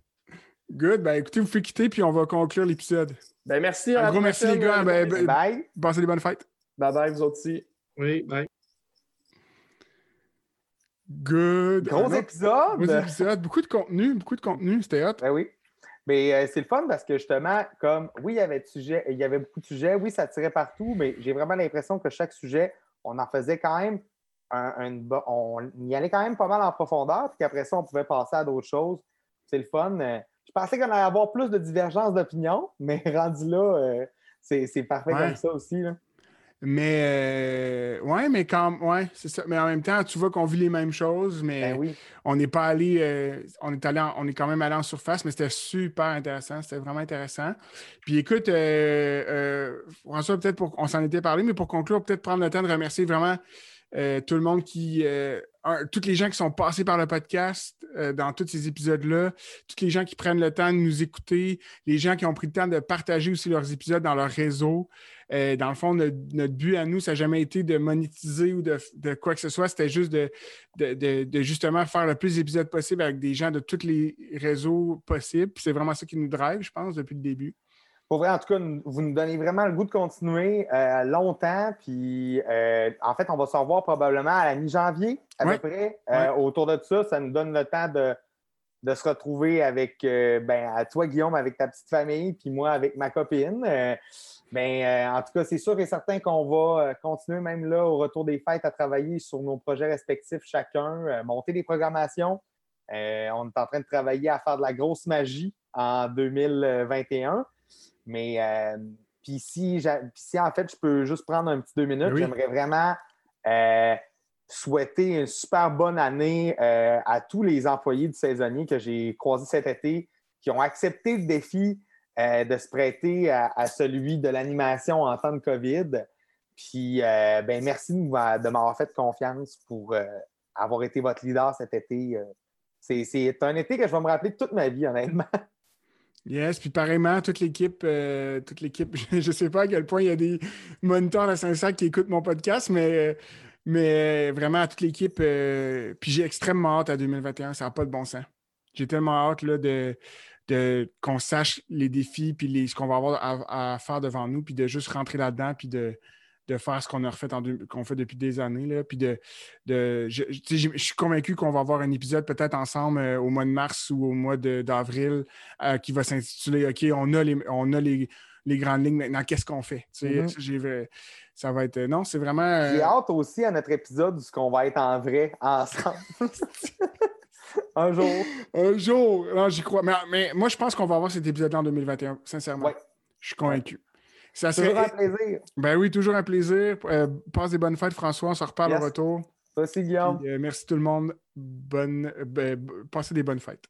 Good. Ben écoutez, vous faites quitter, puis on va conclure l'épisode. Ben, merci. Un à gros merci, les gars. Ben, ben, Bye. Passez des bonnes fêtes. Bye bye, vous autres aussi. Oui, ben. Good. Gros autre- épisode. Gros épisode. Beaucoup de contenu, beaucoup de contenu. C'était hot. Ben oui. Mais euh, c'est le fun parce que justement, comme oui, il y avait de sujets, il y avait beaucoup de sujets, oui, ça tirait partout, mais j'ai vraiment l'impression que chaque sujet, on en faisait quand même un, on y allait quand même pas mal en profondeur, puis qu'après ça, on pouvait passer à d'autres choses. C'est le fun. Euh, Je pensais qu'on allait avoir plus de divergences d'opinion, mais rendu là, euh, c'est c'est parfait Ouais. comme ça aussi. là. Mais euh, ouais, mais quand ouais, c'est ça. Mais en même temps, tu vois qu'on vit les mêmes choses, mais Ben oui. on n'est pas allé, euh, on est allé, en- on est quand même allé en surface, mais c'était super intéressant, c'était vraiment intéressant. Puis écoute, euh, François, peut-être pour, on s'en était parlé, mais pour conclure, peut-être prendre le temps de remercier vraiment tout le monde qui, un, tous les gens qui sont passés par le podcast euh, dans tous ces épisodes-là, tous les gens qui prennent le temps de nous écouter, les gens qui ont pris le temps de partager aussi leurs épisodes dans leur réseau. Euh, dans le fond, notre, notre but à nous, ça n'a jamais été de monétiser ou de, de quoi que ce soit. C'était juste de, de, de- de justement faire le plus d'épisodes possible avec des gens de tous les réseaux possibles. Puis C'est vraiment ça qui nous drive, je pense, depuis le début. Pour vrai, en tout cas, vous nous donnez vraiment le goût de continuer euh, longtemps. Puis, euh, en fait, on va se revoir probablement à la mi-janvier, à Ouais. peu près. Autour de ça, ça nous donne le temps de, de se retrouver avec, euh, ben, à toi, Guillaume, avec ta petite famille, puis moi, avec ma copine. Euh, ben, euh, en tout cas, c'est sûr et certain qu'on va euh, continuer, même là, au retour des fêtes, à travailler sur nos projets respectifs chacun, euh, monter des programmations. On est en train de travailler à faire de la grosse magie en 2021. Mais euh, Puis si, si, en fait je peux juste prendre un petit deux minutes, Oui. j'aimerais vraiment euh, souhaiter une super bonne année euh, à tous les employés du saisonnier que j'ai croisés cet été, qui ont accepté le défi euh, de se prêter à, celui de l'animation en temps de COVID. Puis, euh, ben, merci de m'a- de m'avoir fait confiance pour euh, avoir été votre leader cet été. euh. C'est un été que je vais me rappeler toute ma vie, honnêtement. Yes, puis pareillement, toute l'équipe, toute l'équipe, je ne sais pas à quel point il y a des moniteurs à Saint-Sac qui écoutent mon podcast, mais, mais vraiment à toute l'équipe, puis j'ai extrêmement hâte à 2021, ça n'a pas de bon sens. J'ai tellement hâte là, de, de, qu'on sache les défis, puis les, ce qu'on va avoir à, à faire devant nous, puis de juste rentrer là-dedans, puis de, de faire ce qu'on a refait qu'on fait depuis des années. Là, puis de, de, je, je- suis convaincu qu'on va avoir un épisode peut-être ensemble euh, au mois de mars ou au mois d'avril euh, qui va s'intituler OK, on a les, on a les, les grandes lignes maintenant, qu'est-ce qu'on fait? Tu sais, Mhm. ça, va être. Non, c'est vraiment. euh, J'ai hâte aussi à notre épisode où ce qu'on va être en vrai ensemble. un jour. un jour, non, j'y crois. Mais, mais moi, je pense qu'on va avoir cet épisode-là en 2021, sincèrement. Ouais. Je suis convaincu. Ça C'est toujours un plaisir. Ben oui, toujours un plaisir. Euh, passe des bonnes fêtes, François. On se reparle Yes. au retour. Aussi, Guillaume. Puis, euh, merci tout le monde. Bonne, ben, passez des bonnes fêtes.